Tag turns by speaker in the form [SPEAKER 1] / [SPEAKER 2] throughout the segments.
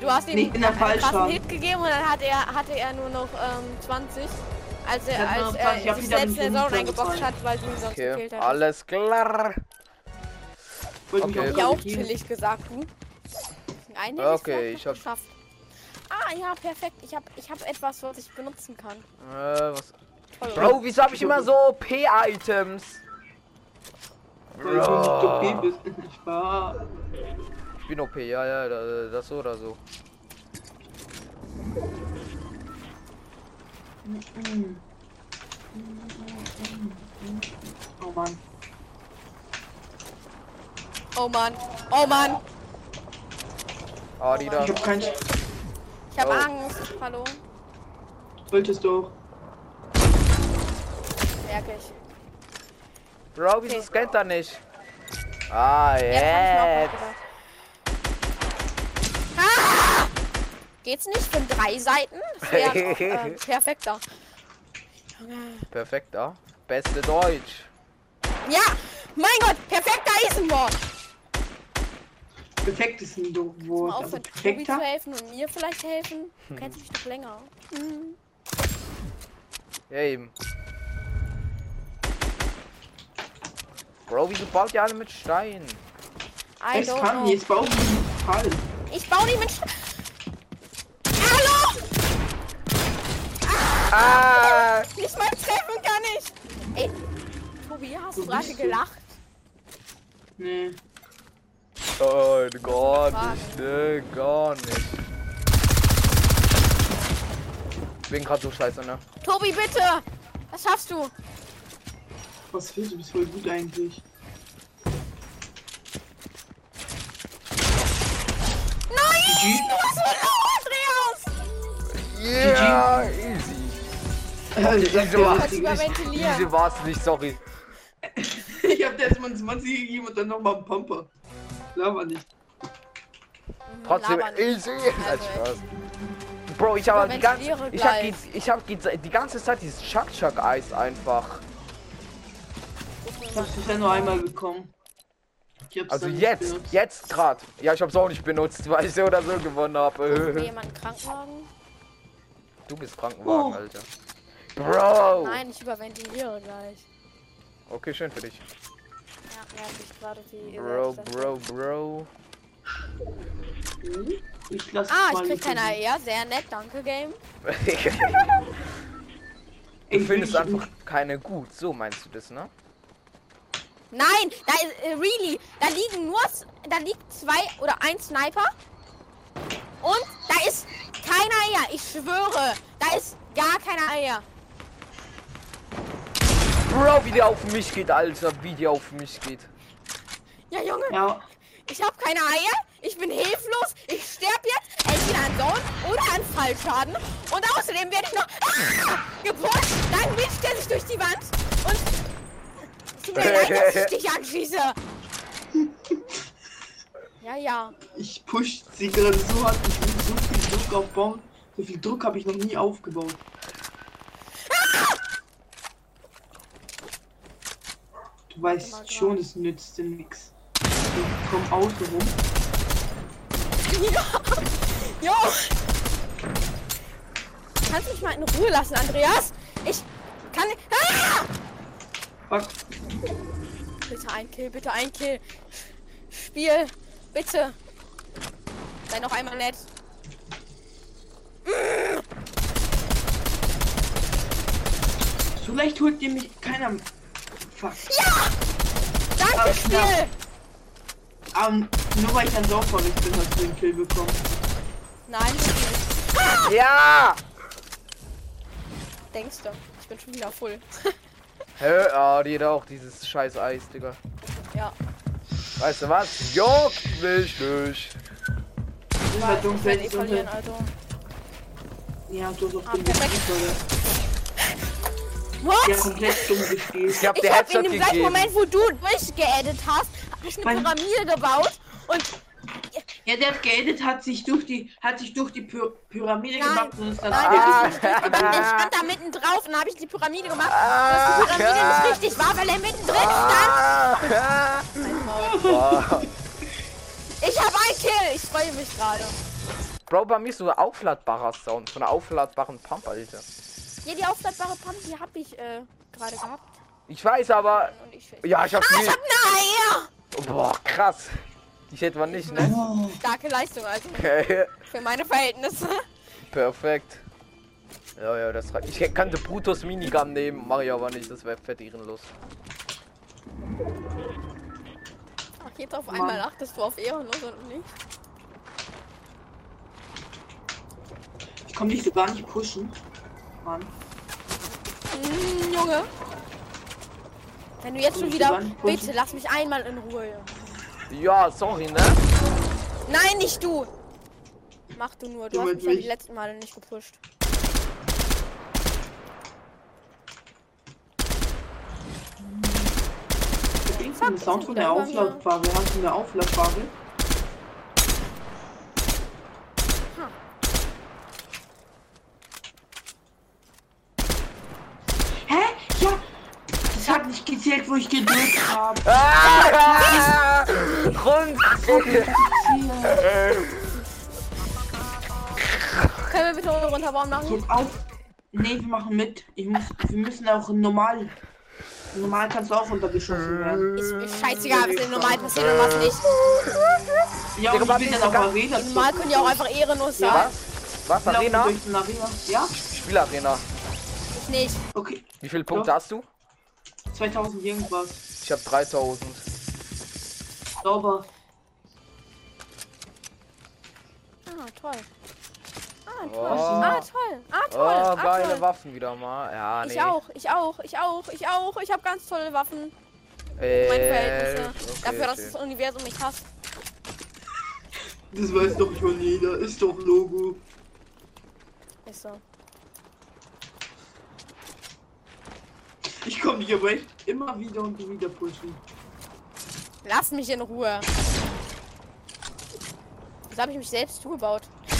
[SPEAKER 1] Du hast ihm
[SPEAKER 2] Nee,
[SPEAKER 1] einen krassen. Hit gegeben und dann hatte er, hatte er nur noch ähm, 20. Als er, als er
[SPEAKER 2] 20, ich hab
[SPEAKER 1] sich selbst in der Zone
[SPEAKER 2] 25
[SPEAKER 1] eingeboxt hat, weil du ihn sonst
[SPEAKER 3] Okay,
[SPEAKER 1] gekillt hast.
[SPEAKER 3] alles klar. Okay.
[SPEAKER 2] auch
[SPEAKER 1] Ja, auch chillig gesagt, du. Einen
[SPEAKER 3] Okay, ich hab-
[SPEAKER 1] geschafft. Ah, ja, perfekt. Ich habe ich hab etwas, was ich benutzen kann.
[SPEAKER 3] Äh, was?
[SPEAKER 1] Toll.
[SPEAKER 3] Bro, wieso habe ich immer so P-Items?
[SPEAKER 2] Weil du
[SPEAKER 3] bin OP, ja, ja, da- das so oder so.
[SPEAKER 2] Oh Mann.
[SPEAKER 1] Oh Mann. Oh Mann.
[SPEAKER 3] Ah, die da.
[SPEAKER 2] Ich hab keinen.
[SPEAKER 1] Ich habe
[SPEAKER 3] Oh.
[SPEAKER 1] Angst. Hallo.
[SPEAKER 2] Wolltest du.
[SPEAKER 1] Merke ich.
[SPEAKER 3] Bro, wieso
[SPEAKER 1] Okay.
[SPEAKER 3] scannt er nicht? Ah,
[SPEAKER 1] Ja, Geht's nicht von drei Seiten? Wäre äh, perfekter.
[SPEAKER 3] Perfekt, ja. Beste Deutsch.
[SPEAKER 1] Ja! Mein Gott! Perfekter Eisenwort!
[SPEAKER 2] Perfekt ist ein Wort.
[SPEAKER 1] auf
[SPEAKER 2] Also
[SPEAKER 1] Tobi zu
[SPEAKER 2] perfekter.
[SPEAKER 1] helfen und mir vielleicht helfen. Du kennst mich doch länger. Hm.
[SPEAKER 3] Ja, eben. Bro, wieso baut ihr alle mit Stein?
[SPEAKER 1] I
[SPEAKER 2] Es kann
[SPEAKER 1] know.
[SPEAKER 2] jetzt bauen Fall.
[SPEAKER 1] Ich baue nicht mit Sch
[SPEAKER 3] Ah!
[SPEAKER 1] Nicht mal treffen kann ich! Ey, Tobi, hast du gerade gelacht?
[SPEAKER 2] Nee.
[SPEAKER 3] Oh, gar nicht, ne, gar nicht. Ich bin grad so scheiße, ne?
[SPEAKER 1] Tobi, bitte! Was schaffst du?
[SPEAKER 2] Was willst du? bist voll gut eigentlich.
[SPEAKER 3] Diese war- war's nicht, sorry.
[SPEAKER 2] Ich hab dir erstmal einen 20 gegeben und dann nochmal einen Pumper. Lava nicht.
[SPEAKER 3] Trotzdem
[SPEAKER 1] Laber nicht.
[SPEAKER 3] Nein,
[SPEAKER 1] Also,
[SPEAKER 3] Spaß. Bro, ich habe die ganze, ich
[SPEAKER 1] gleich.
[SPEAKER 3] die, ich habe die, die ganze Zeit dieses Chuck Chuck Eis einfach.
[SPEAKER 2] Ich hab's bisher nur einmal bekommen. Ich hab's
[SPEAKER 3] Also jetzt,
[SPEAKER 2] benutzt.
[SPEAKER 3] jetzt grad. Ja, ich hab's auch nicht benutzt, weil ich so oder so gewonnen
[SPEAKER 1] Will
[SPEAKER 3] habe.
[SPEAKER 1] jemand Krankenwagen?
[SPEAKER 3] Du bist Krankenwagen,
[SPEAKER 2] Oh.
[SPEAKER 3] Alter. Bro.
[SPEAKER 1] Nein, ich überventiliere gleich.
[SPEAKER 3] Okay, schön für dich.
[SPEAKER 1] Ja, ich gerade die.
[SPEAKER 3] Bro, bro, bro.
[SPEAKER 2] Ich lass
[SPEAKER 1] Ah, ich krieg keine
[SPEAKER 2] versuchen.
[SPEAKER 1] AR. Sehr nett, danke, Game.
[SPEAKER 3] du
[SPEAKER 2] Ich
[SPEAKER 3] findest
[SPEAKER 2] will-
[SPEAKER 3] einfach keine gut. So meinst du das, ne?
[SPEAKER 1] Nein, da ist, äh, really, da liegen nur, da liegt zwei oder ein Sniper. Und da ist keine Eier, ich schwöre. Da ist gar keine Eier.
[SPEAKER 3] Bro, wie der auf mich geht, Alter. Wie der auf mich geht.
[SPEAKER 1] Ja, Junge,
[SPEAKER 2] Ja,
[SPEAKER 1] ich habe keine Eier, ich bin hilflos, ich sterb jetzt entweder an Zone oder an Fallschaden. Und außerdem werde ich noch ah, gepusht, dann wischt er sich durch die Wand und... Es tut mir leid, dass ich dich anschieße. Ja, ja.
[SPEAKER 2] ich push sie gerade so hart. Ich will so viel Druck aufbauen. So viel Druck habe ich noch nie aufgebaut. Du weißt schon, es nützt dir nichts. Ich komm außen rum.
[SPEAKER 1] Jo! Kannst du mich mal in Ruhe lassen, Andreas? Ich kann nicht. Ah!
[SPEAKER 2] Fuck.
[SPEAKER 1] Bitte ein Kill, bitte ein Kill. Spiel, bitte. Sei noch einmal nett.
[SPEAKER 2] So leicht holt dir mich keiner. Fuck.
[SPEAKER 1] Danke,
[SPEAKER 2] Alles
[SPEAKER 1] Spiel!
[SPEAKER 2] klar. Ähm, nur weil ich ein Saufverrückt bin, hast du den Kill bekommen.
[SPEAKER 1] Nein, Spiel.
[SPEAKER 3] Ja!
[SPEAKER 1] Denkst du? Ich bin schon wieder voll.
[SPEAKER 3] Hä? Ah, die hat auch dieses scheiß Eis, Digga.
[SPEAKER 1] ja.
[SPEAKER 3] Weißt du was? Juckt mich nicht.
[SPEAKER 2] Ich
[SPEAKER 1] Weil
[SPEAKER 2] war
[SPEAKER 1] ich
[SPEAKER 2] dumm,
[SPEAKER 1] werde eh
[SPEAKER 2] fertig
[SPEAKER 1] verlieren, also.
[SPEAKER 2] Ja, du hast auch
[SPEAKER 1] Ah,
[SPEAKER 2] dumm
[SPEAKER 1] perfekt. What?
[SPEAKER 2] Ja, komplett dumm gespielt.
[SPEAKER 3] Ich hab
[SPEAKER 1] Ich in dem gleichen. Moment, wo du durchgeedit hast, hab ich eine
[SPEAKER 2] Mein-
[SPEAKER 1] Pyramide gebaut und
[SPEAKER 2] Ja, der hat geedet, hat sich durch die, hat sich durch die Py Pyramide
[SPEAKER 1] Nein,
[SPEAKER 2] gemacht und ist dann
[SPEAKER 1] Nein,
[SPEAKER 3] Ah.
[SPEAKER 1] der stand da mitten drauf und habe ich die Pyramide gemacht. dass die Pyramide nicht richtig war, weil er mittendrin stand.
[SPEAKER 3] Ah, ah.
[SPEAKER 1] Ich habe ein Kill. Ich freue mich gerade.
[SPEAKER 3] Bro, bei mir ist so ein aufladbarer Sound von einer aufladbaren Pump, Alter.
[SPEAKER 1] Ja, die aufladbare Pump, die habe ich äh, gerade gehabt.
[SPEAKER 3] Ich weiß aber.
[SPEAKER 1] Ich,
[SPEAKER 3] Ja, ich hab
[SPEAKER 1] ah, ich hab eine Eier.
[SPEAKER 3] Boah, krass. Ich hätte man nicht, ne?
[SPEAKER 2] Oh,
[SPEAKER 1] Starke Leistung, also
[SPEAKER 3] Okay.
[SPEAKER 1] für meine Verhältnisse.
[SPEAKER 3] Perfekt. Ja, ja, das reicht. Ich könnte Brutus Minigun nehmen, mache ich aber nicht, das wäre fett ehrenlos.
[SPEAKER 1] Ach, jetzt auf
[SPEAKER 2] Mann.
[SPEAKER 1] einmal achtest du auf Ehrenlos und nicht.
[SPEAKER 2] ich komm dich so gar nicht pushen. Mann.
[SPEAKER 1] Hm, Junge. Wenn du jetzt schon wieder. Bitte lass mich einmal in Ruhe.
[SPEAKER 3] Ja, sorry, ne?
[SPEAKER 1] Nein, nicht du! Mach du nur, du
[SPEAKER 2] Du
[SPEAKER 1] hast mich ja die letzten Male nicht gepusht.
[SPEAKER 2] Übrigens, ein Sound von der. Aufladbare. Hast du eine Aufladbare?
[SPEAKER 1] Hm.
[SPEAKER 2] Hä? Ja! Das gezählt, wo ich gedrückt habe.
[SPEAKER 3] Ah! Rund!
[SPEAKER 1] Können wir bitte runterbauen machen?
[SPEAKER 2] Jetzt auf. Nee, wir machen mit. Ich muss, wir müssen auch normal. Normal kannst du auch runtergeschossen werden.
[SPEAKER 1] Ist mir scheißegal, was in normal passiert und was nicht.
[SPEAKER 2] Ja, und ich dann auch Arena
[SPEAKER 1] Normal können ja auch einfach ehrenlos sein.
[SPEAKER 2] Ja.
[SPEAKER 3] Was? Arena?
[SPEAKER 2] Arena. Ja?
[SPEAKER 3] Ich spiele Arena.
[SPEAKER 1] Ich nicht.
[SPEAKER 2] Okay.
[SPEAKER 3] Wie viele Punkte hast du?
[SPEAKER 2] 2000 irgendwas.
[SPEAKER 3] Ich habe 3000.
[SPEAKER 2] Sauber.
[SPEAKER 1] Ah, toll. Ah, toll.
[SPEAKER 3] Oh.
[SPEAKER 1] Ah, toll. Ah, toll.
[SPEAKER 3] Oh,
[SPEAKER 1] ah,
[SPEAKER 3] geile
[SPEAKER 1] toll.
[SPEAKER 3] Waffen wieder mal. Ja, nee.
[SPEAKER 1] Ich auch, ich auch, ich auch, ich auch. Ich habe ganz tolle Waffen.
[SPEAKER 3] Äh,
[SPEAKER 1] Meine Verhältnisse.
[SPEAKER 3] okay,
[SPEAKER 1] Dafür, dass
[SPEAKER 3] okay.
[SPEAKER 1] das Universum mich hasst.
[SPEAKER 2] Das weiß doch schon jeder. Ist doch Logo.
[SPEAKER 1] Ist so.
[SPEAKER 2] Dich aber echt immer wieder und wieder pushen.
[SPEAKER 1] Lass mich in Ruhe. Das habe ich mich selbst zugebaut.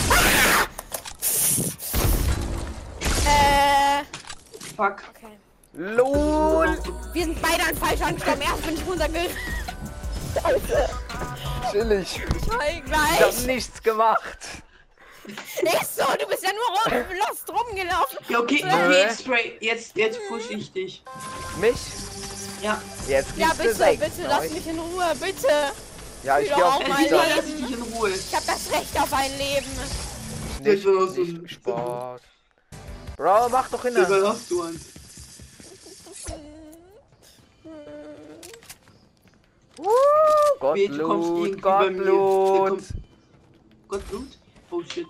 [SPEAKER 1] äh,
[SPEAKER 2] Fuck.
[SPEAKER 1] okay.
[SPEAKER 3] LOL!
[SPEAKER 1] Wir sind beide an falsch angekommen. Erst bin ich runtergegangen.
[SPEAKER 3] Chillig.
[SPEAKER 1] Ich
[SPEAKER 3] hab nichts gemacht.
[SPEAKER 1] Ist so, du bist ja nur rum, lost rumgelaufen.
[SPEAKER 2] Ja, okay,
[SPEAKER 3] Äh.
[SPEAKER 2] okay, jetzt spray. Jetzt, jetzt push ich dich.
[SPEAKER 3] Mich?
[SPEAKER 2] Ja.
[SPEAKER 3] Jetzt
[SPEAKER 1] Ja, bitte,
[SPEAKER 3] sechs.
[SPEAKER 1] bitte, lass mich in Ruhe, bitte.
[SPEAKER 3] Ja, ich
[SPEAKER 1] Wieder
[SPEAKER 3] geh auf
[SPEAKER 1] Leben.
[SPEAKER 2] lass ich dich in Ruhe?
[SPEAKER 1] Ich habe das Recht auf ein Leben.
[SPEAKER 3] nicht, nicht gespart. Bro, mach doch hin.
[SPEAKER 2] Silber hast du eins. Bitte kommst
[SPEAKER 3] Gottblut. Gottblut.
[SPEAKER 2] Gottblut? Oh shit.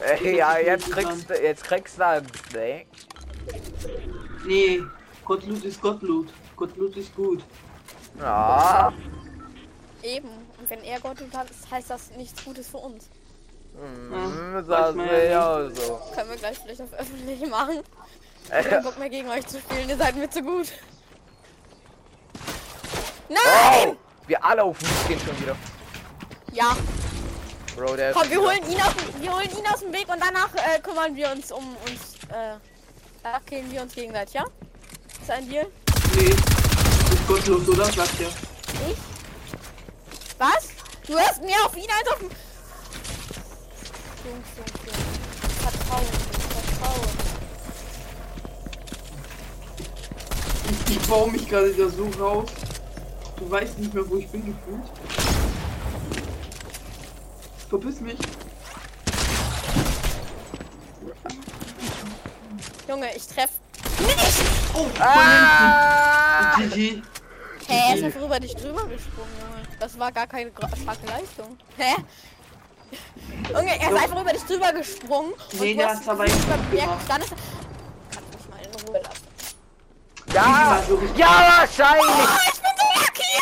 [SPEAKER 3] Ey, ja, jetzt kriegst du, jetzt kriegst du, ne?
[SPEAKER 2] Nee, Gottblut ist Gottblut. Gottblut ist gut.
[SPEAKER 3] Ja.
[SPEAKER 1] Eben. Und wenn er Gott hat, heißt das nichts Gutes für uns.
[SPEAKER 3] Hm,
[SPEAKER 2] man ja
[SPEAKER 3] auch so.
[SPEAKER 1] Können wir gleich vielleicht auf öffentlich machen. Ich hab
[SPEAKER 3] Äh,
[SPEAKER 1] keinen Bock mehr gegen euch zu spielen, ihr seid mir zu gut. Nein!
[SPEAKER 3] oh, wir alle auf mich gehen schon wieder.
[SPEAKER 1] Ja,
[SPEAKER 3] Bro, der ist
[SPEAKER 1] komm, wir holen ihn aus, dem- wir holen ihn aus dem Weg und danach äh, kümmern wir uns um uns. Äh, danach killen wir uns gegenseitig, ja? Ist ein Deal?
[SPEAKER 2] Nee, ist gottlos, oder? Sagt er.
[SPEAKER 1] Ich? Was? Du hörst mehr auf ihn als auf den. Jungs, Jungs, Jungs. Vertrauen, Vertrauen.
[SPEAKER 2] Ich, ich baue mich gerade da so raus. Du weißt nicht mehr, wo ich bin gefühlt. Verpiss mich.
[SPEAKER 1] Junge, ich treff nicht!
[SPEAKER 2] Oh,
[SPEAKER 3] Ah!
[SPEAKER 2] GG.
[SPEAKER 1] Hä, er ist einfach über dich drüber gesprungen, Junge. Das war gar keine starke Leistung. Hä? Junge, er ist einfach über dich drüber gesprungen. und
[SPEAKER 2] Nee, der
[SPEAKER 1] bemerkt,
[SPEAKER 2] gemacht.
[SPEAKER 1] Dann ist er. Kannst mich mal in Ruhe lassen.
[SPEAKER 3] Ja, ja, wahrscheinlich.
[SPEAKER 1] Oh, ich bin so lucky!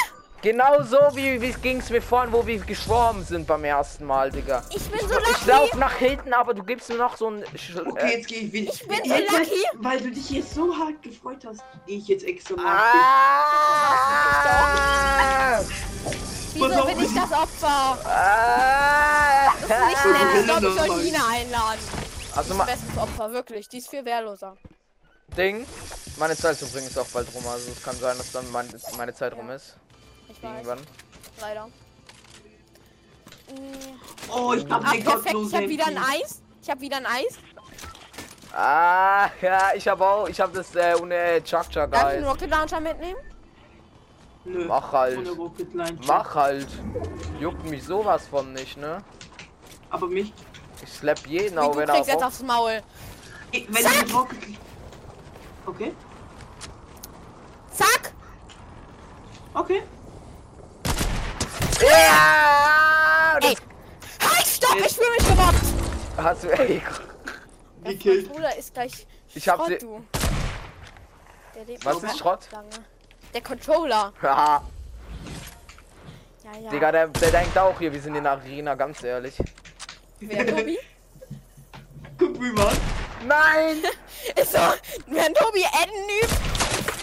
[SPEAKER 3] Genau so wie wie ging's mir vorhin, wo wir geschwommen sind beim ersten Mal, Digga.
[SPEAKER 1] Ich bin so
[SPEAKER 3] Ich lauf
[SPEAKER 1] lucky!
[SPEAKER 3] nach hinten, aber du gibst mir noch so ein. Sch
[SPEAKER 2] Okay,
[SPEAKER 3] äh,
[SPEAKER 2] jetzt gehe ich wieder.
[SPEAKER 1] Ich bin so lucky.
[SPEAKER 2] Weil du dich jetzt so hart gefreut hast, gehe ich jetzt extra nach
[SPEAKER 3] ah,
[SPEAKER 1] Wieso bin ich das Opfer?
[SPEAKER 3] ah,
[SPEAKER 1] Das ist nicht nett. Ich glaube, ich soll. Nina einladen.
[SPEAKER 3] Also ma
[SPEAKER 1] Bestes Opfer, wirklich. Die ist viel wehrloser.
[SPEAKER 3] Ding. Meine Zeit ist übrigens auch bald rum, also es kann sein, dass dann mein, meine Zeit rum ist.
[SPEAKER 1] Ich
[SPEAKER 3] Irgendwann.
[SPEAKER 1] leider.
[SPEAKER 2] Oh, ich hab
[SPEAKER 1] Ah, perfekt, ich hab wieder ein. Eis. Ich hab wieder ein Eis.
[SPEAKER 3] Ah, ja, ich habe auch, ich habe das äh, ohne Chuck Chuck
[SPEAKER 1] Darf ich einen. Rocket Launcher mitnehmen?
[SPEAKER 2] Nö,
[SPEAKER 3] Mach halt. Mach halt. Juckt mich sowas von nicht, ne?
[SPEAKER 2] Aber mich,
[SPEAKER 3] Ich slap jeden, auch wenn er
[SPEAKER 1] kriegst jetzt
[SPEAKER 3] auf...
[SPEAKER 1] aufs Maul.
[SPEAKER 2] Eh, wenn
[SPEAKER 1] Zack!
[SPEAKER 2] ich Rocket... Okay,
[SPEAKER 1] Zack!
[SPEAKER 2] okay.
[SPEAKER 3] Ja!
[SPEAKER 1] Ey! Halt, stopp! Ich fühle mich gemobbt!
[SPEAKER 3] Hast du, ey,
[SPEAKER 1] Der
[SPEAKER 2] Gekillt.
[SPEAKER 1] Bruder ist gleich
[SPEAKER 3] Ich hab
[SPEAKER 1] Schrott,
[SPEAKER 3] sie-
[SPEAKER 1] du. Der lebt
[SPEAKER 3] Was ist Schrott?
[SPEAKER 1] Lange. Der Controller. Ja, ja.
[SPEAKER 3] Digga, der, der denkt auch hier, wir sind in der Arena, ganz ehrlich.
[SPEAKER 1] Wer, Tobi?
[SPEAKER 2] Guck wie man.
[SPEAKER 3] Nein!
[SPEAKER 1] Ist so, wenn Tobi Adden übt,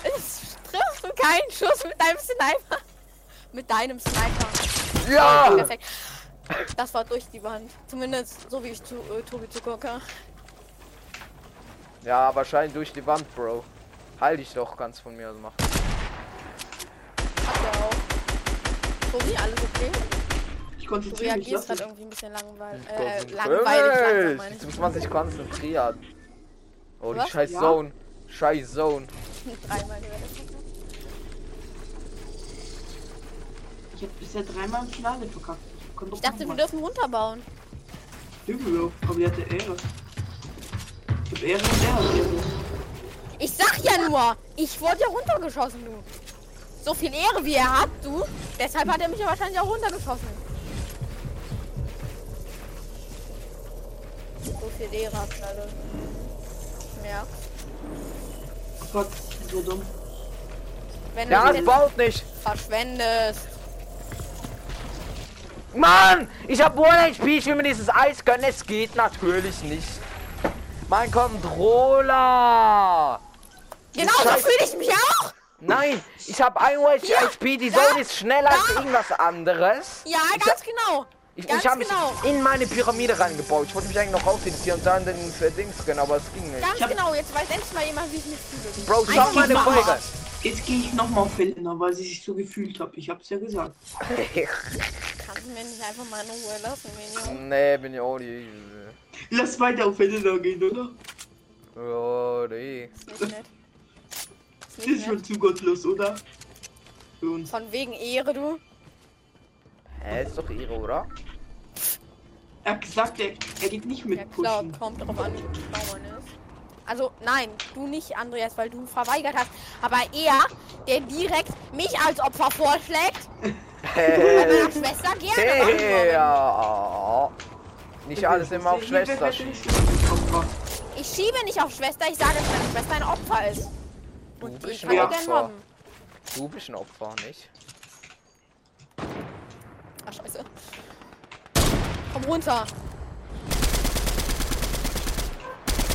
[SPEAKER 1] triffst du keinen Schuss mit deinem Sniper. Mit deinem Sniper.
[SPEAKER 3] Ja!
[SPEAKER 1] Perfekt. Das war durch die Wand. Zumindest so wie ich zu äh, Tobi zugucke.
[SPEAKER 3] Ja, wahrscheinlich durch die Wand, Bro. Halt dich doch ganz von mir aus machen.
[SPEAKER 1] Hat er auch. Tobi, alles okay?
[SPEAKER 2] Ich
[SPEAKER 1] Du
[SPEAKER 2] konzentriere mich.
[SPEAKER 1] reagierst
[SPEAKER 2] lass
[SPEAKER 1] gerade
[SPEAKER 2] mich.
[SPEAKER 1] irgendwie ein bisschen langweilig. Äh, langweilig langsam,
[SPEAKER 3] Jetzt muss man sich konzentrieren. Oh, die scheiß
[SPEAKER 2] Ja.
[SPEAKER 3] Zone. Scheiß Zone.
[SPEAKER 1] Dreimal gehört.
[SPEAKER 2] Ich hab bisher dreimal im Finale verkackt. Doch
[SPEAKER 1] Ich dachte, wir dürfen runterbauen.
[SPEAKER 2] Übel, aber die hatte Ehre. Ich hab Ehre und Ehre. Ehre.
[SPEAKER 1] Ich sag ja nur, ich wurde ja runtergeschossen, du. So viel Ehre wie er hat, du. Deshalb hat er mich ja wahrscheinlich auch runtergeschossen. So viel Ehre habt ihr alle. Ja.
[SPEAKER 2] Oh Gott, so dumm.
[SPEAKER 1] Wenn
[SPEAKER 3] Ja,
[SPEAKER 1] du
[SPEAKER 3] baut nicht.
[SPEAKER 1] verschwendest.
[SPEAKER 3] Mann, ich hab wohl HP, ich will mir dieses Eis gönnen. Es geht natürlich nicht. Mein Controller.
[SPEAKER 1] Genau so fühle ich mich auch.
[SPEAKER 3] Nein, ich hab 1
[SPEAKER 1] Ja,
[SPEAKER 3] HP, die
[SPEAKER 1] ja,
[SPEAKER 3] Zone ist schneller als
[SPEAKER 1] ja.
[SPEAKER 3] irgendwas anderes.
[SPEAKER 1] Ja,
[SPEAKER 3] Ich
[SPEAKER 1] ganz genau.
[SPEAKER 3] Ich,
[SPEAKER 1] Ganz
[SPEAKER 3] ich habe mich
[SPEAKER 1] genau.
[SPEAKER 3] in meine Pyramide reingebaut. Ich wollte mich eigentlich noch rausfinden und dann den für Dings gönnen, aber es ging nicht.
[SPEAKER 1] Ganz
[SPEAKER 2] hab-
[SPEAKER 1] genau. Jetzt weiß endlich mal jemand, wie ich mich fühle.
[SPEAKER 3] Bro, schau
[SPEAKER 1] mal.
[SPEAKER 3] Folge.
[SPEAKER 2] Jetzt gehe ich nochmal auf Helena, weil sie sich so gefühlt hat. Ich hab's ja gesagt.
[SPEAKER 1] Kannst du mir nicht einfach mal in Ruhe lassen, Minion?
[SPEAKER 3] nee, bin ich auch nicht.
[SPEAKER 2] Lass weiter auf Helena gehen, oder?
[SPEAKER 3] Oh, nee.
[SPEAKER 1] Ist nicht nett. Ist
[SPEAKER 2] Das
[SPEAKER 1] nicht
[SPEAKER 2] ist schon zu gottlos, oder? Für uns.
[SPEAKER 1] Von wegen Ehre, du.
[SPEAKER 3] Hä, ist doch ihre, oder?
[SPEAKER 2] Er hat gesagt, er, er geht nicht mit
[SPEAKER 1] Ja klar,
[SPEAKER 2] pushen.
[SPEAKER 1] kommt drauf an, wie man ist. Also nein, du nicht, Andreas, weil du verweigert hast. Aber er, der direkt mich als Opfer vorschlägt,
[SPEAKER 3] Hey,
[SPEAKER 1] meiner Schwester gerne
[SPEAKER 3] hey, ja. Nicht alles immer auf Schwester.
[SPEAKER 2] schieben.
[SPEAKER 1] Ich schiebe nicht auf Schwester, ich sage, dass meine Schwester ein Opfer ist. Und
[SPEAKER 3] Du
[SPEAKER 1] ich
[SPEAKER 3] bist
[SPEAKER 1] kann
[SPEAKER 3] ein Opfer. Du bist ein Opfer, nicht?
[SPEAKER 1] Ach scheiße. Komm runter.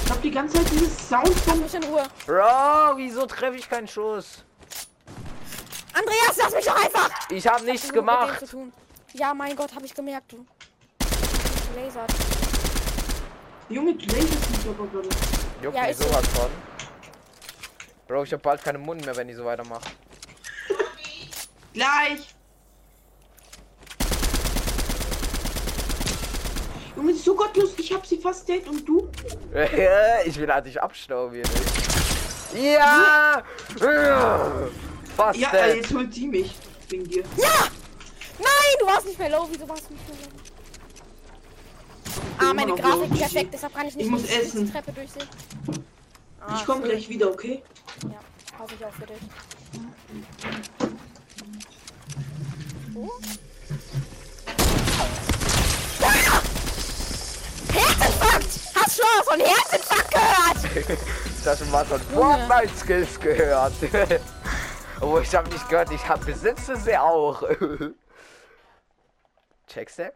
[SPEAKER 2] Ich hab die ganze Zeit dieses Sound
[SPEAKER 1] Lass
[SPEAKER 2] von...
[SPEAKER 1] mich in Ruhe.
[SPEAKER 3] Bro, wieso treffe ich keinen Schuss?
[SPEAKER 1] Andreas, lass mich doch einfach!
[SPEAKER 3] Ich habe nichts gemacht.
[SPEAKER 1] zu tun. Ja, mein Gott, habe ich gemerkt, du. Lasert.
[SPEAKER 2] Junge, du laserst mich aber gerade.
[SPEAKER 3] Juckt
[SPEAKER 1] Ja,
[SPEAKER 3] mich
[SPEAKER 1] ist so.
[SPEAKER 3] sowas von. Bro, ich habe bald keinen Mund mehr, wenn ich so weitermache.
[SPEAKER 2] Gleich! Junge, die so gottlos. Ich hab sie fast dead und du?
[SPEAKER 3] ich will halt dich abstauben hier nicht. Ja! Fast
[SPEAKER 2] Ja,
[SPEAKER 3] dead.
[SPEAKER 2] äh, jetzt holt sie mich. Wegen dir.
[SPEAKER 1] Ja! Nein, du warst nicht mehr low. Wieso warst du nicht mehr low? Ah, meine Grafik
[SPEAKER 2] low.
[SPEAKER 1] perfekt, deshalb kann ich nicht
[SPEAKER 2] Ich muss
[SPEAKER 1] durch die
[SPEAKER 2] essen.
[SPEAKER 1] Treppe durchsehen. Ah,
[SPEAKER 2] ich komme gleich wieder, okay?
[SPEAKER 1] Ja, hoffe ich auch für dich. So. Ah! Herzinfarkt! Hast schon mal von Herzinfarkt gehört?
[SPEAKER 3] Das schon mal von Fortnite Skills gehört. Oh, ich habe nicht gehört, ich hab, besitze sie auch. Checkst du?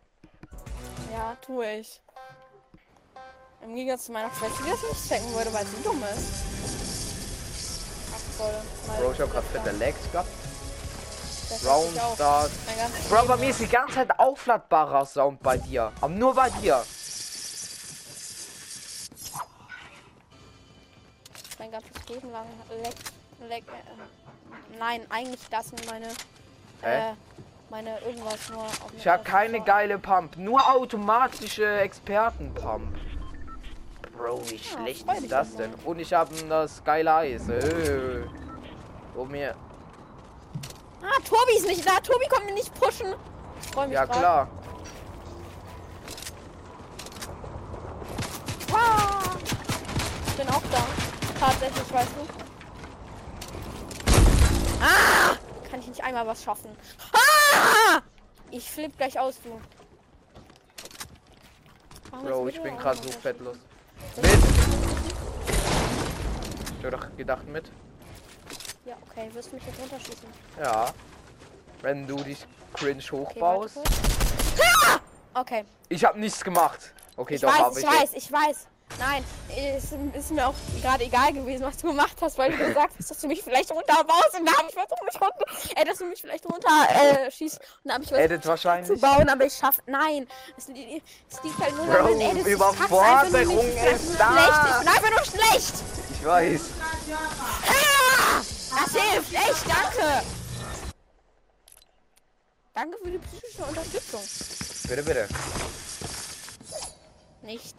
[SPEAKER 1] Ja, tue ich. Im Gegensatz zu meiner Schwester, die das nicht checken würde, weil sie dumm ist. Ach, voll.
[SPEAKER 3] Bro, ich hab grad fette Legs gehabt.
[SPEAKER 1] Ganzes
[SPEAKER 3] Bro, bei mir ist die ganze Zeit aufladbarer Sound bei dir. Aber nur bei dir.
[SPEAKER 1] mein ganzes Leben lang leck, leck, äh, nein, eigentlich das sind meine
[SPEAKER 3] Hä?
[SPEAKER 1] äh, meine irgendwas nur.
[SPEAKER 3] Ich habe keine
[SPEAKER 1] Tastatur.
[SPEAKER 3] geile Pump, nur automatische Experten-Pump. Bro, wie schlecht
[SPEAKER 1] freu
[SPEAKER 3] ist das denn?
[SPEAKER 1] mal.
[SPEAKER 3] Und ich habe das geile Eis. Äh. Wo mir.
[SPEAKER 1] Ah, Tobi ist nicht da. Tobi kommt mir nicht pushen.
[SPEAKER 3] Ja
[SPEAKER 1] grad.
[SPEAKER 3] klar.
[SPEAKER 1] Ah, ich bin auch da. Tatsächlich, weißt du. Ah! Kann ich nicht einmal was schaffen. Ah! Ich flipp gleich aus, du. Warum
[SPEAKER 3] Bro, ich bin gerade so fettlos. Mit! Ich hab doch gedacht mit.
[SPEAKER 1] Ja, okay, wirst du mich jetzt runterschießen?
[SPEAKER 3] Ja. Wenn du dich cringe
[SPEAKER 1] Okay,
[SPEAKER 3] hochbaust.
[SPEAKER 1] kurz. Ah! Okay,
[SPEAKER 3] Ich habe nichts gemacht. Okay,
[SPEAKER 1] ich
[SPEAKER 3] doch
[SPEAKER 1] weiß, ich
[SPEAKER 3] ich.
[SPEAKER 1] weiß, ich weiß. Nein, es ist mir auch gerade egal gewesen, was du gemacht hast, weil du gesagt hast, dass du mich vielleicht runterbaust und da habe ich versucht, mich runter, äh, dass du mich vielleicht runter äh, schießt und da habe ich versucht
[SPEAKER 3] wahrscheinlich.
[SPEAKER 1] zu bauen, aber ich schaff, nein, es, es liegt halt nur
[SPEAKER 3] Bro,
[SPEAKER 1] daran,
[SPEAKER 3] Überforderung ist da.
[SPEAKER 1] Schlecht, ich bin einfach nur schlecht.
[SPEAKER 3] Ich weiß.
[SPEAKER 1] Ah! Das hilft, echt, danke. Danke für die psychische Unterstützung.
[SPEAKER 3] Bitte, bitte.
[SPEAKER 1] Nicht.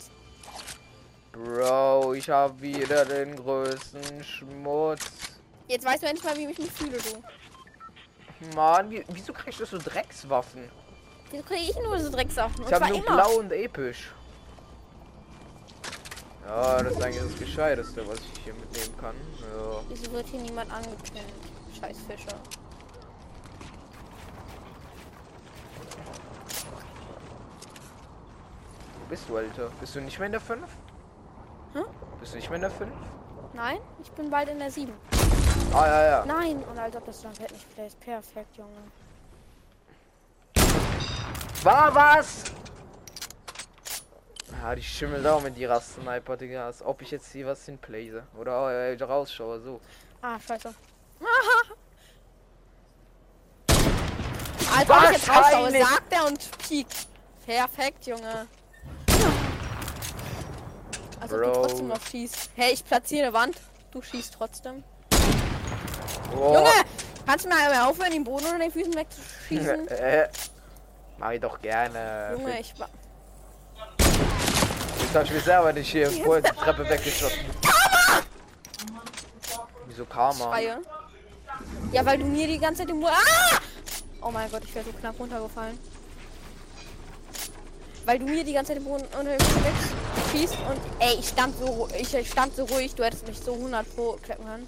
[SPEAKER 3] Bro, ich habe wieder den größten Schmutz.
[SPEAKER 1] Jetzt weißt du endlich mal, wie ich mich fühle, du.
[SPEAKER 3] Mann, wie, wieso kriegst du so Dreckswaffen?
[SPEAKER 1] Wieso kriege ich nur so Drecksachen? Und
[SPEAKER 3] Ich habe nur
[SPEAKER 1] immer.
[SPEAKER 3] blau und episch. Ja, das ist eigentlich das Gescheiteste, was ich hier mitnehmen kann. Ja.
[SPEAKER 1] Wieso wird hier niemand angepinnt? Scheiß Fische.
[SPEAKER 3] Wo bist du, Alter? Bist du nicht mehr in der 5?
[SPEAKER 1] Hm?
[SPEAKER 3] Bist du nicht mehr in der 5?
[SPEAKER 1] Nein, ich bin bald in der 7.
[SPEAKER 3] Ah, ja, ja.
[SPEAKER 1] Nein, und als ob das dann nicht placed. Perfekt, Junge.
[SPEAKER 3] War was? Ah, die schimmelt auch mit ihrer Sniper, Digga. Als ob ich jetzt hier was hinplace. Oder äh, rausschaue, so.
[SPEAKER 1] Ah, scheiße. Als ob ich jetzt rausschaue, sagt er und piekt. Perfekt, Junge. Also du
[SPEAKER 3] Bro.
[SPEAKER 1] trotzdem noch schießt. Hey, ich platziere eine Wand. Du schießt trotzdem.
[SPEAKER 3] Oh.
[SPEAKER 1] Junge! Kannst du mal aufhören, den Boden unter den Füßen wegzuschießen?
[SPEAKER 3] äh, mach ich doch gerne.
[SPEAKER 1] Junge, ich war.
[SPEAKER 3] Jetzt hab ich mir selber nicht hier vorher die Treppe weggeschossen. Wieso Karma?
[SPEAKER 1] Schreie. Ja, weil du mir die ganze Zeit den Boden. Ah! Oh mein Gott, ich wäre so knapp runtergefallen. Weil du mir die ganze Zeit den Boden unter den Füßen wegschießt und ey, ich stand so ich, ich stand so ruhig, du hättest mich so 100 pro kleppen können.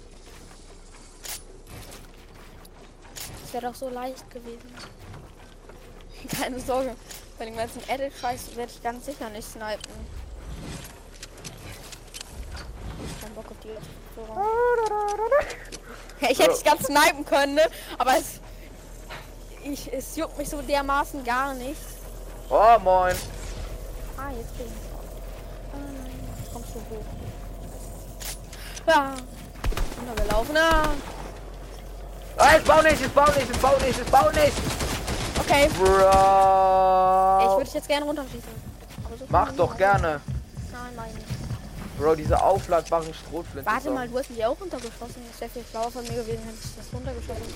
[SPEAKER 1] Das wäre doch so leicht gewesen. Keine Sorge, bei dem ganzen Edit-Scheiß werde ich ganz sicher nicht snipen. Ich hab keinen Bock auf die. Ja, ich hätte dich ganz snipen können, ne? aber es, ich, es juckt mich so dermaßen gar nicht.
[SPEAKER 3] Oh, moin.
[SPEAKER 1] Ah, jetzt bin ich nein, jetzt kommst du hoch. Ja. Runtergelaufen. Ah.
[SPEAKER 3] Ah, ich bau nicht, ich bau nicht, ich bau nicht, ich bau nicht.
[SPEAKER 1] Okay, ich
[SPEAKER 3] Bro.
[SPEAKER 1] würde dich jetzt gerne runterschießen. So
[SPEAKER 3] Mach doch
[SPEAKER 1] ich
[SPEAKER 3] gerne.
[SPEAKER 1] Nein, ich nicht.
[SPEAKER 3] Bro, diese aufladbaren Strohflinten.
[SPEAKER 1] Warte mal, du hast mich auch runtergeschossen. Das wäre viel schlauer von mir gewesen, hätte ich das runtergeschossen.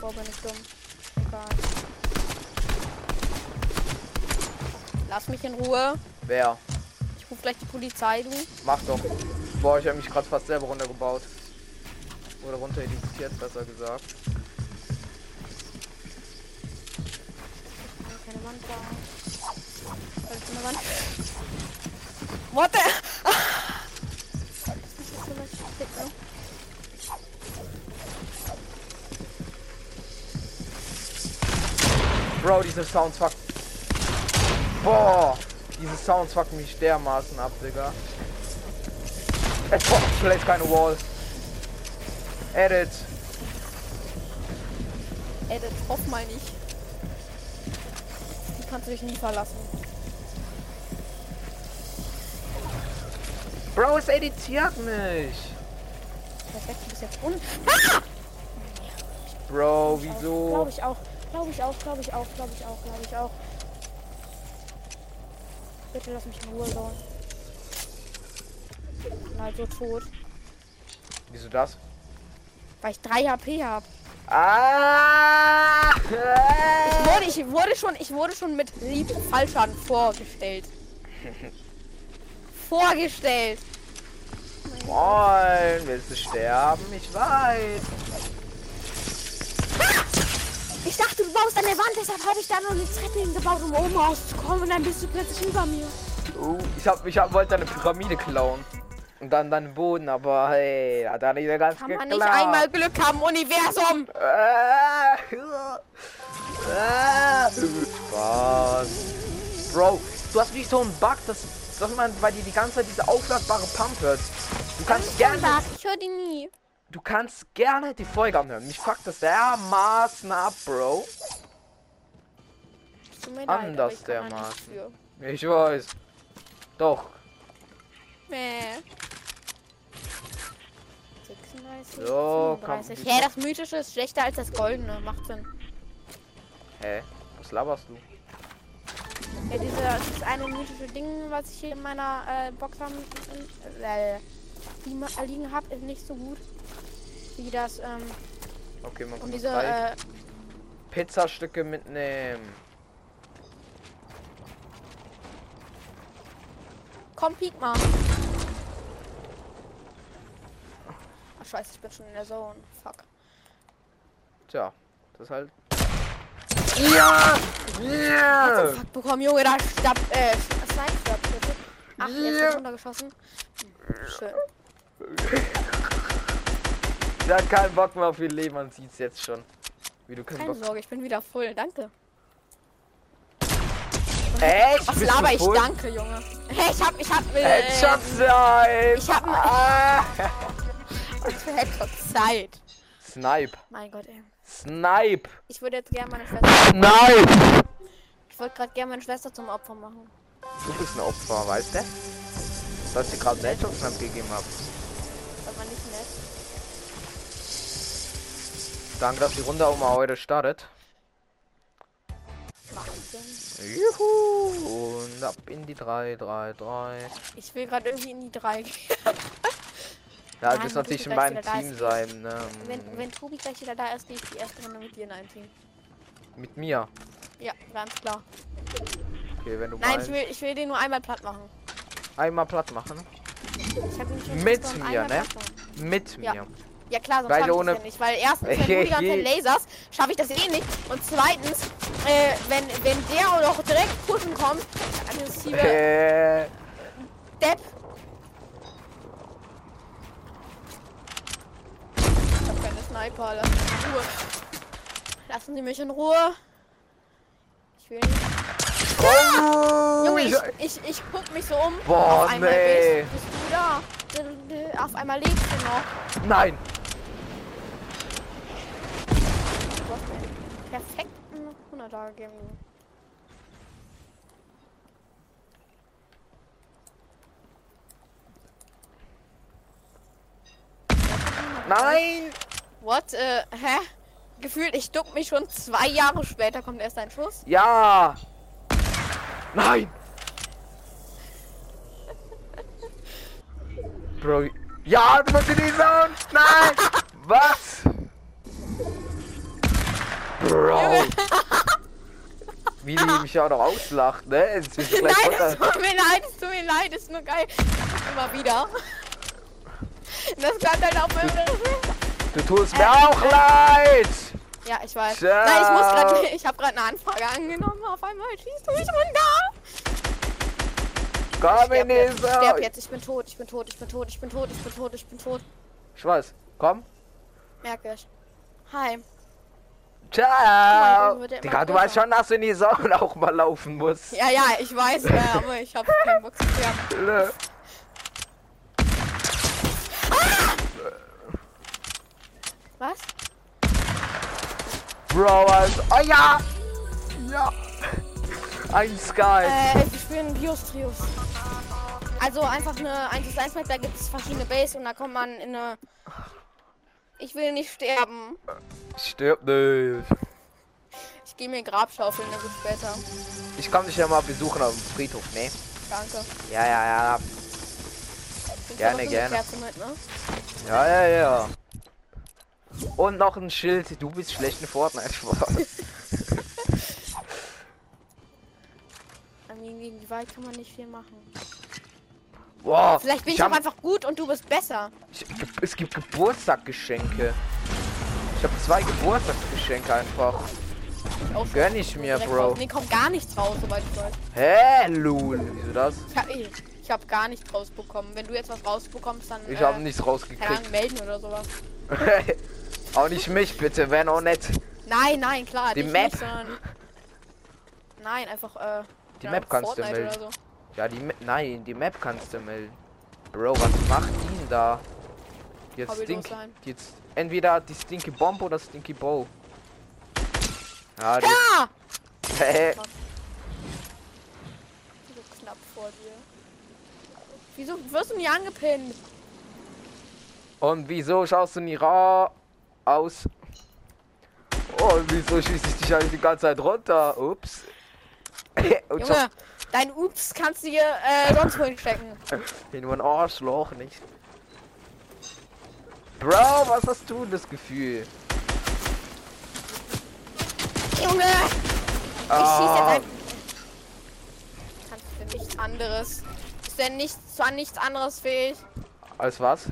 [SPEAKER 1] Boah, bin ich dumm. Egal. Lass mich in Ruhe.
[SPEAKER 3] Wer?
[SPEAKER 1] Ich rufe gleich die Polizei, du.
[SPEAKER 3] Mach doch. Boah, ich habe mich gerade fast selber runtergebaut. Oder runter editiert, besser gesagt.
[SPEAKER 1] Keine Wand da. Ist eine Wand. What the?
[SPEAKER 3] Bro, diese Sounds fuck. Boah, diese Sounds fucken mich dermaßen ab, Digga. Es ich place keine Wall. Edit.
[SPEAKER 1] Das hoff mal nicht. Die kannst du dich nie verlassen.
[SPEAKER 3] Bro, es editiert mich.
[SPEAKER 1] Perfekt, du bist jetzt un... Ah!
[SPEAKER 3] Bro,
[SPEAKER 1] Glaube
[SPEAKER 3] wieso?
[SPEAKER 1] ich auch. Glaube ich auch, glaube ich auch, glaube ich auch, glaube ich auch. Bitte lass mich in Ruhe bauen. Bin halt so tot.
[SPEAKER 3] Wieso das?
[SPEAKER 1] Weil ich 3 HP habe.
[SPEAKER 3] Ah!
[SPEAKER 1] Ich wurde, ich wurde schon, ich wurde schon mit Lieb Fallschaden vorgestellt. vorgestellt.
[SPEAKER 3] Moin, willst du sterben? Ich weiß.
[SPEAKER 1] Ich dachte, du baust an der Wand, deshalb habe ich da noch eine Treppe hingebaut, um oben rauszukommen und dann bist du plötzlich über mir.
[SPEAKER 3] Uh, ich hab, ich hab, wollte eine Pyramide klauen. Und dann deinen Boden, aber hey, hat er nicht ganz
[SPEAKER 1] Kann man
[SPEAKER 3] geklappt.
[SPEAKER 1] nicht einmal Glück haben, Universum.
[SPEAKER 3] Ah, ah, Spaß. Bro, du hast nicht so einen Bug, dass, dass man bei dir die ganze Zeit diese aufladbare Pump hört. Du kannst gerne,
[SPEAKER 1] Ich höre die nie.
[SPEAKER 3] Du kannst gerne die Folge anhören. Mich fuckt das dermaßen ab, Bro.
[SPEAKER 1] Leid,
[SPEAKER 3] Anders
[SPEAKER 1] ich nichts
[SPEAKER 3] dermaßen. Ich weiß. Doch.
[SPEAKER 1] Mäh. 36,
[SPEAKER 3] So, komm,
[SPEAKER 1] 35.
[SPEAKER 3] die-
[SPEAKER 1] Hä, das mythische ist schlechter als das goldene. Macht Sinn.
[SPEAKER 3] Hä? Was laberst du?
[SPEAKER 1] Ja, diese, dieses eine mythische Ding, was ich hier in meiner äh, Box haben, äh, die ma- liegen habe, ist nicht so gut. Wie das, ähm,
[SPEAKER 3] Okay, man
[SPEAKER 1] und
[SPEAKER 3] kann
[SPEAKER 1] diese, äh,
[SPEAKER 3] Pizzastücke mitnehmen.
[SPEAKER 1] komm, piek mal. Ach, scheiße, ich bin schon in der Zone. Fuck.
[SPEAKER 3] Tja, das ist halt. Ja! Ja!
[SPEAKER 1] Fuck, bekommen, Junge, da stab, äh, Snipe bitte. Ach, jetzt
[SPEAKER 3] Ja.
[SPEAKER 1] ist runtergeschossen. Schön.
[SPEAKER 3] Der hat keinen Bock mehr auf ihr Leben, man sieht's jetzt schon. Wie du
[SPEAKER 1] Keine
[SPEAKER 3] Bock
[SPEAKER 1] Sorge, ich bin wieder voll. Danke.
[SPEAKER 3] Echt?
[SPEAKER 1] Was
[SPEAKER 3] Bist
[SPEAKER 1] laber ich?
[SPEAKER 3] voll?
[SPEAKER 1] Danke, Junge. Hey, ich hab, ich hab, äh,
[SPEAKER 3] Headshot sein!
[SPEAKER 1] Ich hab-
[SPEAKER 3] Ah.
[SPEAKER 1] für Headshot Zeit.
[SPEAKER 3] Snipe.
[SPEAKER 1] Mein Gott, ey.
[SPEAKER 3] Snipe.
[SPEAKER 1] Ich würde jetzt gerne meine Schwester.
[SPEAKER 3] Snipe!
[SPEAKER 1] Ich wollte gerade gerne meine Schwester zum Opfer machen.
[SPEAKER 3] Du bist ein Opfer, weißt du? Dass ich gerade einen Headshot Snap gegeben habe. Danke, dass die Runde auch mal heute startet. Juhu! Und ab in die 3, 3, 3.
[SPEAKER 1] Ich will gerade irgendwie in die 3 gehen.
[SPEAKER 3] Ja, du
[SPEAKER 1] wenn
[SPEAKER 3] natürlich in meinem Team sein. Ne?
[SPEAKER 1] Wenn, wenn Tobi gleich wieder da ist, gehe ich die erste Runde mit dir in ein Team.
[SPEAKER 3] Mit mir.
[SPEAKER 1] Ja, ganz klar.
[SPEAKER 3] Okay, wenn du
[SPEAKER 1] Nein,
[SPEAKER 3] meinst.
[SPEAKER 1] ich will, ich will den nur einmal platt machen.
[SPEAKER 3] Einmal platt machen.
[SPEAKER 1] Ich habe ihn schon
[SPEAKER 3] Mit mir, ne? Mit
[SPEAKER 1] Ja.
[SPEAKER 3] mir.
[SPEAKER 1] Ja klar, sonst
[SPEAKER 3] Weil
[SPEAKER 1] ich
[SPEAKER 3] ohne-
[SPEAKER 1] das ja nicht. Weil erstens, wenn du die ganze Zeit lasers, schaffe ich das eh nicht. Und zweitens, äh, wenn, wenn der auch noch direkt pushen kommt, aggressive
[SPEAKER 3] Äh,
[SPEAKER 1] Depp. Ich hab keine Sniper, lassen Sie mich in Ruhe. Lassen Sie mich in Ruhe. Ich will nicht.
[SPEAKER 3] oh,
[SPEAKER 1] Junge, ich,
[SPEAKER 3] ich-
[SPEAKER 1] ich, guck mich so um.
[SPEAKER 3] Boah,
[SPEAKER 1] Auf einmal
[SPEAKER 3] nee.
[SPEAKER 1] bist, bist du da. Auf einmal lebst du noch.
[SPEAKER 3] Nein.
[SPEAKER 1] Du hast mir einen 100er gegeben.
[SPEAKER 3] Nein.
[SPEAKER 1] What? Äh, hä? Gefühlt, ich duck mich schon zwei Jahre später, kommt erst ein Schuss.
[SPEAKER 3] Ja. Nein. Bro. Ja, du musst in die Zone. Nein. Was? Bro. Wie die mich auch noch auslacht, ne?
[SPEAKER 1] Nein, es tut mir leid, es tut mir leid, ist nur geil. Immer wieder. Das kann halt auch mal.
[SPEAKER 3] Du tust mir auch leid.
[SPEAKER 1] Ja, ich weiß.
[SPEAKER 3] Ciao.
[SPEAKER 1] Nein, ich muss gerade. Ich habe gerade eine Anfrage angenommen. Auf einmal schießt du mich runter.
[SPEAKER 3] Komm in
[SPEAKER 1] Sterb
[SPEAKER 3] die
[SPEAKER 1] ich sterb jetzt. Ich bin tot, ich bin tot, ich bin tot, ich bin tot, ich bin tot, ich bin tot.
[SPEAKER 3] Ich weiß. Komm.
[SPEAKER 1] Merke ich. Hi.
[SPEAKER 3] Ciao.
[SPEAKER 1] Der
[SPEAKER 3] Digga, du weißt schon, dass du in die Zone auch mal laufen musst.
[SPEAKER 1] Ja, ja, ich weiß, äh, aber ich habe keinen Bock zu sterben.
[SPEAKER 3] Ne?
[SPEAKER 1] Was?
[SPEAKER 3] Bro, also. Oh ja! Ja! Ein Sky.
[SPEAKER 1] Äh, ich spiele einen Bios-Trios. Also einfach eine 1 1 Map, da gibt es verschiedene Base und da kommt man in eine. Ich will nicht sterben.
[SPEAKER 3] Stirb nicht.
[SPEAKER 1] Ich gehe mir Grabschaufeln bis später.
[SPEAKER 3] Ich komm dich ja mal besuchen auf dem Friedhof, ne?
[SPEAKER 1] Danke.
[SPEAKER 3] Ja, ja, ja.
[SPEAKER 1] Bringst
[SPEAKER 3] Gerne, gerne.
[SPEAKER 1] Mit, ne?
[SPEAKER 3] Ja, ja, ja. Und noch ein Schild. Du bist schlecht in Fortnite.
[SPEAKER 1] Gegen die Wald kann man nicht viel machen.
[SPEAKER 3] Boah,
[SPEAKER 1] Vielleicht bin ich,
[SPEAKER 3] ich
[SPEAKER 1] auch
[SPEAKER 3] hab,
[SPEAKER 1] einfach gut und du bist besser.
[SPEAKER 3] ich, es gibt Geburtstagsgeschenke. Ich habe zwei Geburtstagsgeschenke einfach.
[SPEAKER 1] Auch
[SPEAKER 3] Gönn ich mir, Bro.
[SPEAKER 1] Nee, kommt gar nichts raus, soweit ich weiß.
[SPEAKER 3] Hä, Lul? Wieso das?
[SPEAKER 1] Ich hab, eh- ich hab gar nichts rausbekommen. Wenn du jetzt was rausbekommst, dann.
[SPEAKER 3] Ich
[SPEAKER 1] äh,
[SPEAKER 3] habe nichts rausgekriegt.
[SPEAKER 1] Ahnung, melden oder sowas.
[SPEAKER 3] auch nicht mich, bitte, wäre auch nett.
[SPEAKER 1] Nein, nein, klar.
[SPEAKER 3] Die Map.
[SPEAKER 1] Nicht, nein, einfach, äh.
[SPEAKER 3] Die Map kannst du
[SPEAKER 1] Fortnite
[SPEAKER 3] melden. Ja, die Ma Nein, die Map kannst du melden. Bro, was macht denn da? Jetzt stink, jetzt entweder die Stinky Bomb oder Stinky Bow. Ja, die,
[SPEAKER 1] Ja!
[SPEAKER 3] Hä?
[SPEAKER 1] So knapp vor dir. Wieso wirst du nie angepinnt?
[SPEAKER 3] Und wieso schaust du nie ra aus? Oh, und wieso schieße ich dich eigentlich die ganze Zeit runter? Ups. Und schon
[SPEAKER 1] Junge, dein Ups kannst du hier äh, sonst wohin stecken.
[SPEAKER 3] nur ein Arschloch, nicht? Bro, was hast du das Gefühl?
[SPEAKER 1] Junge! Ich schieß jetzt
[SPEAKER 3] Ah,
[SPEAKER 1] ein. Kannst du nichts anderes. Ist denn nicht zwar nichts anderes fähig?
[SPEAKER 3] als was?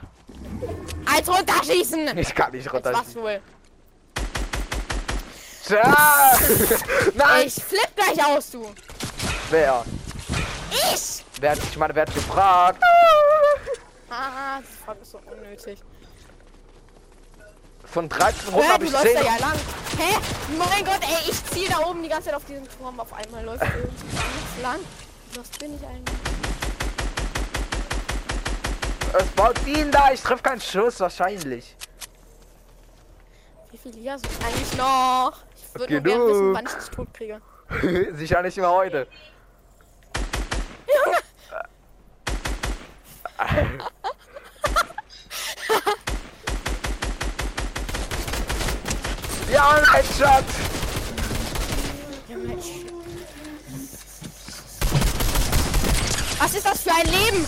[SPEAKER 1] Als runterschießen!
[SPEAKER 3] Ich kann nicht
[SPEAKER 1] Jetzt
[SPEAKER 3] runter.
[SPEAKER 1] was wohl?
[SPEAKER 3] Ah! Nein!
[SPEAKER 1] Ich flipp gleich aus, du!
[SPEAKER 3] Wer?
[SPEAKER 1] Ich!
[SPEAKER 3] Wer hat, ich meine, wer hat gefragt?
[SPEAKER 1] Ah, das Frage ist so unnötig.
[SPEAKER 3] Von 13 Runden habe ich
[SPEAKER 1] läufst
[SPEAKER 3] 10.
[SPEAKER 1] da ja lang. Hä? Mein Gott, ey, ich ziehe da oben die ganze Zeit auf diesen Turm. Auf einmal läuft irgendwas lang. Was bin ich eigentlich?
[SPEAKER 3] Es baut ihn da, ich treffe keinen Schuss, wahrscheinlich.
[SPEAKER 1] Wie viel Liga sind eigentlich noch? Ich würde nur gerne wissen, wann ich dich tot kriege.
[SPEAKER 3] Sicher nicht mehr heute. ja, ein Headshot.
[SPEAKER 1] Ich- Was ist das für ein Leben?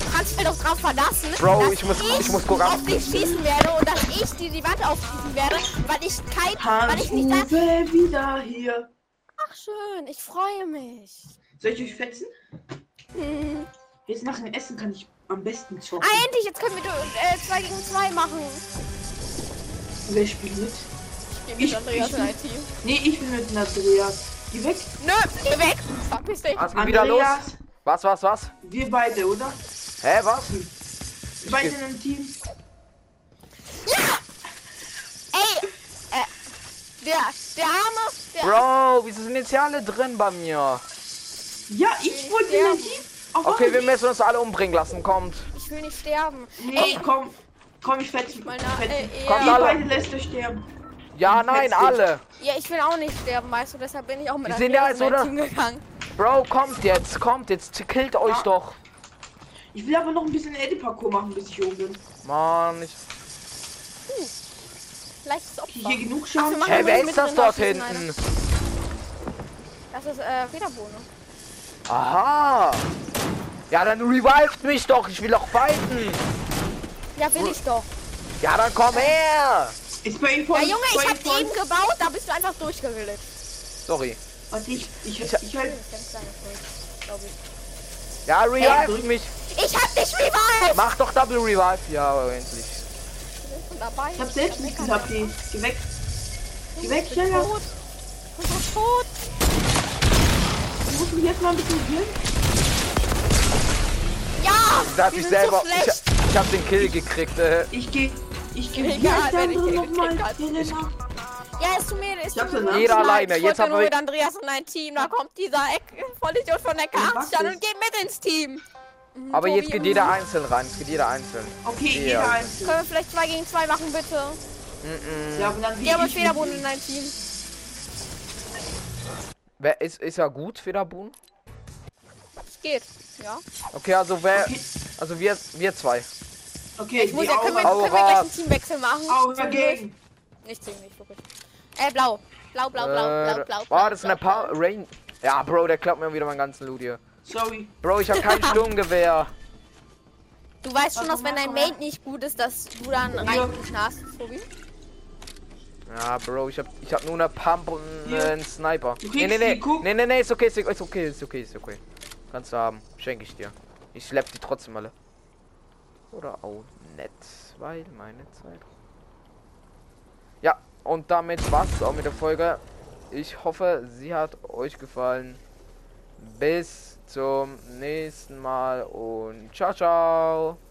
[SPEAKER 1] Du kannst dich doch drauf verlassen,
[SPEAKER 3] Bro,
[SPEAKER 1] dass
[SPEAKER 3] ich muss- ich muss gucken.
[SPEAKER 1] auf dich schießen werde und dass ich dir die Wand aufschießen werde, weil ich kein, weil ich nicht da...
[SPEAKER 2] Wieder hier.
[SPEAKER 1] Ach schön, ich freue mich.
[SPEAKER 2] Soll ich euch fetzen?
[SPEAKER 1] Hm.
[SPEAKER 2] Jetzt nach dem Essen kann ich am besten zocken.
[SPEAKER 1] Ah, endlich, jetzt können wir äh, 2 gegen 2 machen.
[SPEAKER 2] Wer spielt mit?
[SPEAKER 1] Ich gehe mit
[SPEAKER 2] Ich-
[SPEAKER 1] Andreas
[SPEAKER 2] ich-
[SPEAKER 1] in ein Team.
[SPEAKER 2] Nee, ich bin mit Andreas. Geh weg.
[SPEAKER 1] Nö, geh weg. Verpiss dich.
[SPEAKER 3] Was geht wieder los? Was, was, was?
[SPEAKER 2] wir beide, oder?
[SPEAKER 3] Hä, was?
[SPEAKER 2] Wir beide in einem Team.
[SPEAKER 1] Ey, äh, der, der Arme, der...
[SPEAKER 3] Bro, wieso sind jetzt hier alle drin bei mir?
[SPEAKER 2] Ja, ich wollte in einem Team. Auf
[SPEAKER 3] Okay, wir müssen uns alle umbringen lassen, kommt.
[SPEAKER 1] Ich will nicht sterben.
[SPEAKER 2] Nee, komm. Komm, ich fetze.
[SPEAKER 1] Mal nach,
[SPEAKER 2] fetze.
[SPEAKER 1] äh,
[SPEAKER 3] Kommt alle.
[SPEAKER 2] beide lässt euch sterben.
[SPEAKER 3] Ja, nein,
[SPEAKER 2] Fetz
[SPEAKER 3] alle.
[SPEAKER 1] ja, ich will auch nicht sterben, weißt du, deshalb bin ich auch mit
[SPEAKER 3] Die sind ja oder?
[SPEAKER 1] Team gegangen.
[SPEAKER 3] Bro, kommt jetzt, kommt jetzt, killt euch
[SPEAKER 2] Ja.
[SPEAKER 3] doch.
[SPEAKER 2] Ich will aber noch ein bisschen Eddie-Parcours machen, bis ich oben bin.
[SPEAKER 3] Mann, ich.
[SPEAKER 1] Leichtes Opfer.
[SPEAKER 2] Hier genug
[SPEAKER 1] Ach, wir
[SPEAKER 2] Schaden.
[SPEAKER 1] machen
[SPEAKER 3] Hä, wer ist das dort hinten?
[SPEAKER 1] Das ist, äh, Federbohne.
[SPEAKER 3] Aha. Ja, dann revived mich doch, ich will doch fighten.
[SPEAKER 1] Ja, will ich doch.
[SPEAKER 3] Ja, dann komm her.
[SPEAKER 2] Ich spray
[SPEAKER 1] Ja,
[SPEAKER 2] voll.
[SPEAKER 1] Junge, ich hab
[SPEAKER 2] voll.
[SPEAKER 1] eben gebaut, da bist du einfach durchgeglitscht.
[SPEAKER 3] Sorry.
[SPEAKER 2] Warte, ich, ich, ich,
[SPEAKER 1] Das
[SPEAKER 2] ich halt.
[SPEAKER 3] Ja, revive
[SPEAKER 2] Hey,
[SPEAKER 3] mich.
[SPEAKER 1] Ich hab dich revived!
[SPEAKER 3] Mach doch Double Revive. Ja, endlich.
[SPEAKER 1] Ich bin schon dabei.
[SPEAKER 2] Ich hab selbst nicht HP. Geh weg. Geh weg,
[SPEAKER 1] Ich bin
[SPEAKER 2] schneller.
[SPEAKER 1] tot. Ich bin tot.
[SPEAKER 2] Du musst mich jetzt mal ein bisschen healen.
[SPEAKER 1] Ja!
[SPEAKER 3] Dass ich selber.
[SPEAKER 1] So
[SPEAKER 3] ich, ich hab den Kill gekriegt. Äh.
[SPEAKER 2] Ich geh. Ich geh.
[SPEAKER 1] Egal,
[SPEAKER 2] der
[SPEAKER 1] wenn ich
[SPEAKER 2] nochmal?
[SPEAKER 1] Ja, es tut mir,
[SPEAKER 2] Ich hab
[SPEAKER 1] tut mir
[SPEAKER 3] Jeder alleine,
[SPEAKER 1] Ich
[SPEAKER 3] jetzt haben wir-
[SPEAKER 1] mit Andreas in ein Team. Da kommt dieser Eck Vollidiot von der
[SPEAKER 2] was
[SPEAKER 1] Karte an
[SPEAKER 2] ist?
[SPEAKER 1] und geht mit ins Team. Mhm,
[SPEAKER 3] Aber jetzt geht
[SPEAKER 1] mhm.
[SPEAKER 3] jeder einzeln rein. Es geht jeder einzeln.
[SPEAKER 2] Okay,
[SPEAKER 3] Ja.
[SPEAKER 2] jeder einzeln.
[SPEAKER 1] Können wir vielleicht 2 gegen 2 machen, bitte?
[SPEAKER 3] Mhm.
[SPEAKER 2] Ja, aber dann
[SPEAKER 1] Geh aber
[SPEAKER 2] ich
[SPEAKER 1] Federboden in ein Team.
[SPEAKER 3] Wer ist, ist er gut, Federboon?
[SPEAKER 1] Es geht. Ja.
[SPEAKER 3] Okay, also wer.
[SPEAKER 2] Okay.
[SPEAKER 3] Also wir, wir zwei.
[SPEAKER 2] Okay,
[SPEAKER 1] Ich muss ja, können wir,
[SPEAKER 2] Aura.
[SPEAKER 1] können wir gleich einen Teamwechsel machen?
[SPEAKER 2] Aura
[SPEAKER 1] Zwischendurch?
[SPEAKER 2] gegen.
[SPEAKER 1] Nicht ziemlich, wirklich. Äh, blau. Blau, blau, blau, blau,
[SPEAKER 3] Äh,
[SPEAKER 1] blau.
[SPEAKER 3] War das
[SPEAKER 1] blau,
[SPEAKER 3] eine
[SPEAKER 1] blau.
[SPEAKER 3] Power Rain? Ja, Bro, der klappt mir wieder meinen ganzen Loot hier.
[SPEAKER 2] Sorry.
[SPEAKER 3] Bro, ich hab kein Sturmgewehr.
[SPEAKER 1] Du weißt schon, dass wenn dein. Mate nicht gut ist, dass du dann hast, Tobi.
[SPEAKER 3] Ja, Bro, ich hab, ich hab nur eine Pump und äh, einen Sniper.
[SPEAKER 2] Du
[SPEAKER 3] Nee, nee, nee. Nee, nee, nee, ist okay, ist okay, ist okay, ist okay, ist okay. Kannst du haben. Schenke ich dir. Ich schlepp die trotzdem alle. Oder auch nett, weil meine Zeit. Ja, und damit war's es auch mit der Folge. Ich hoffe, sie hat euch gefallen. Bis zum nächsten Mal und ciao, ciao.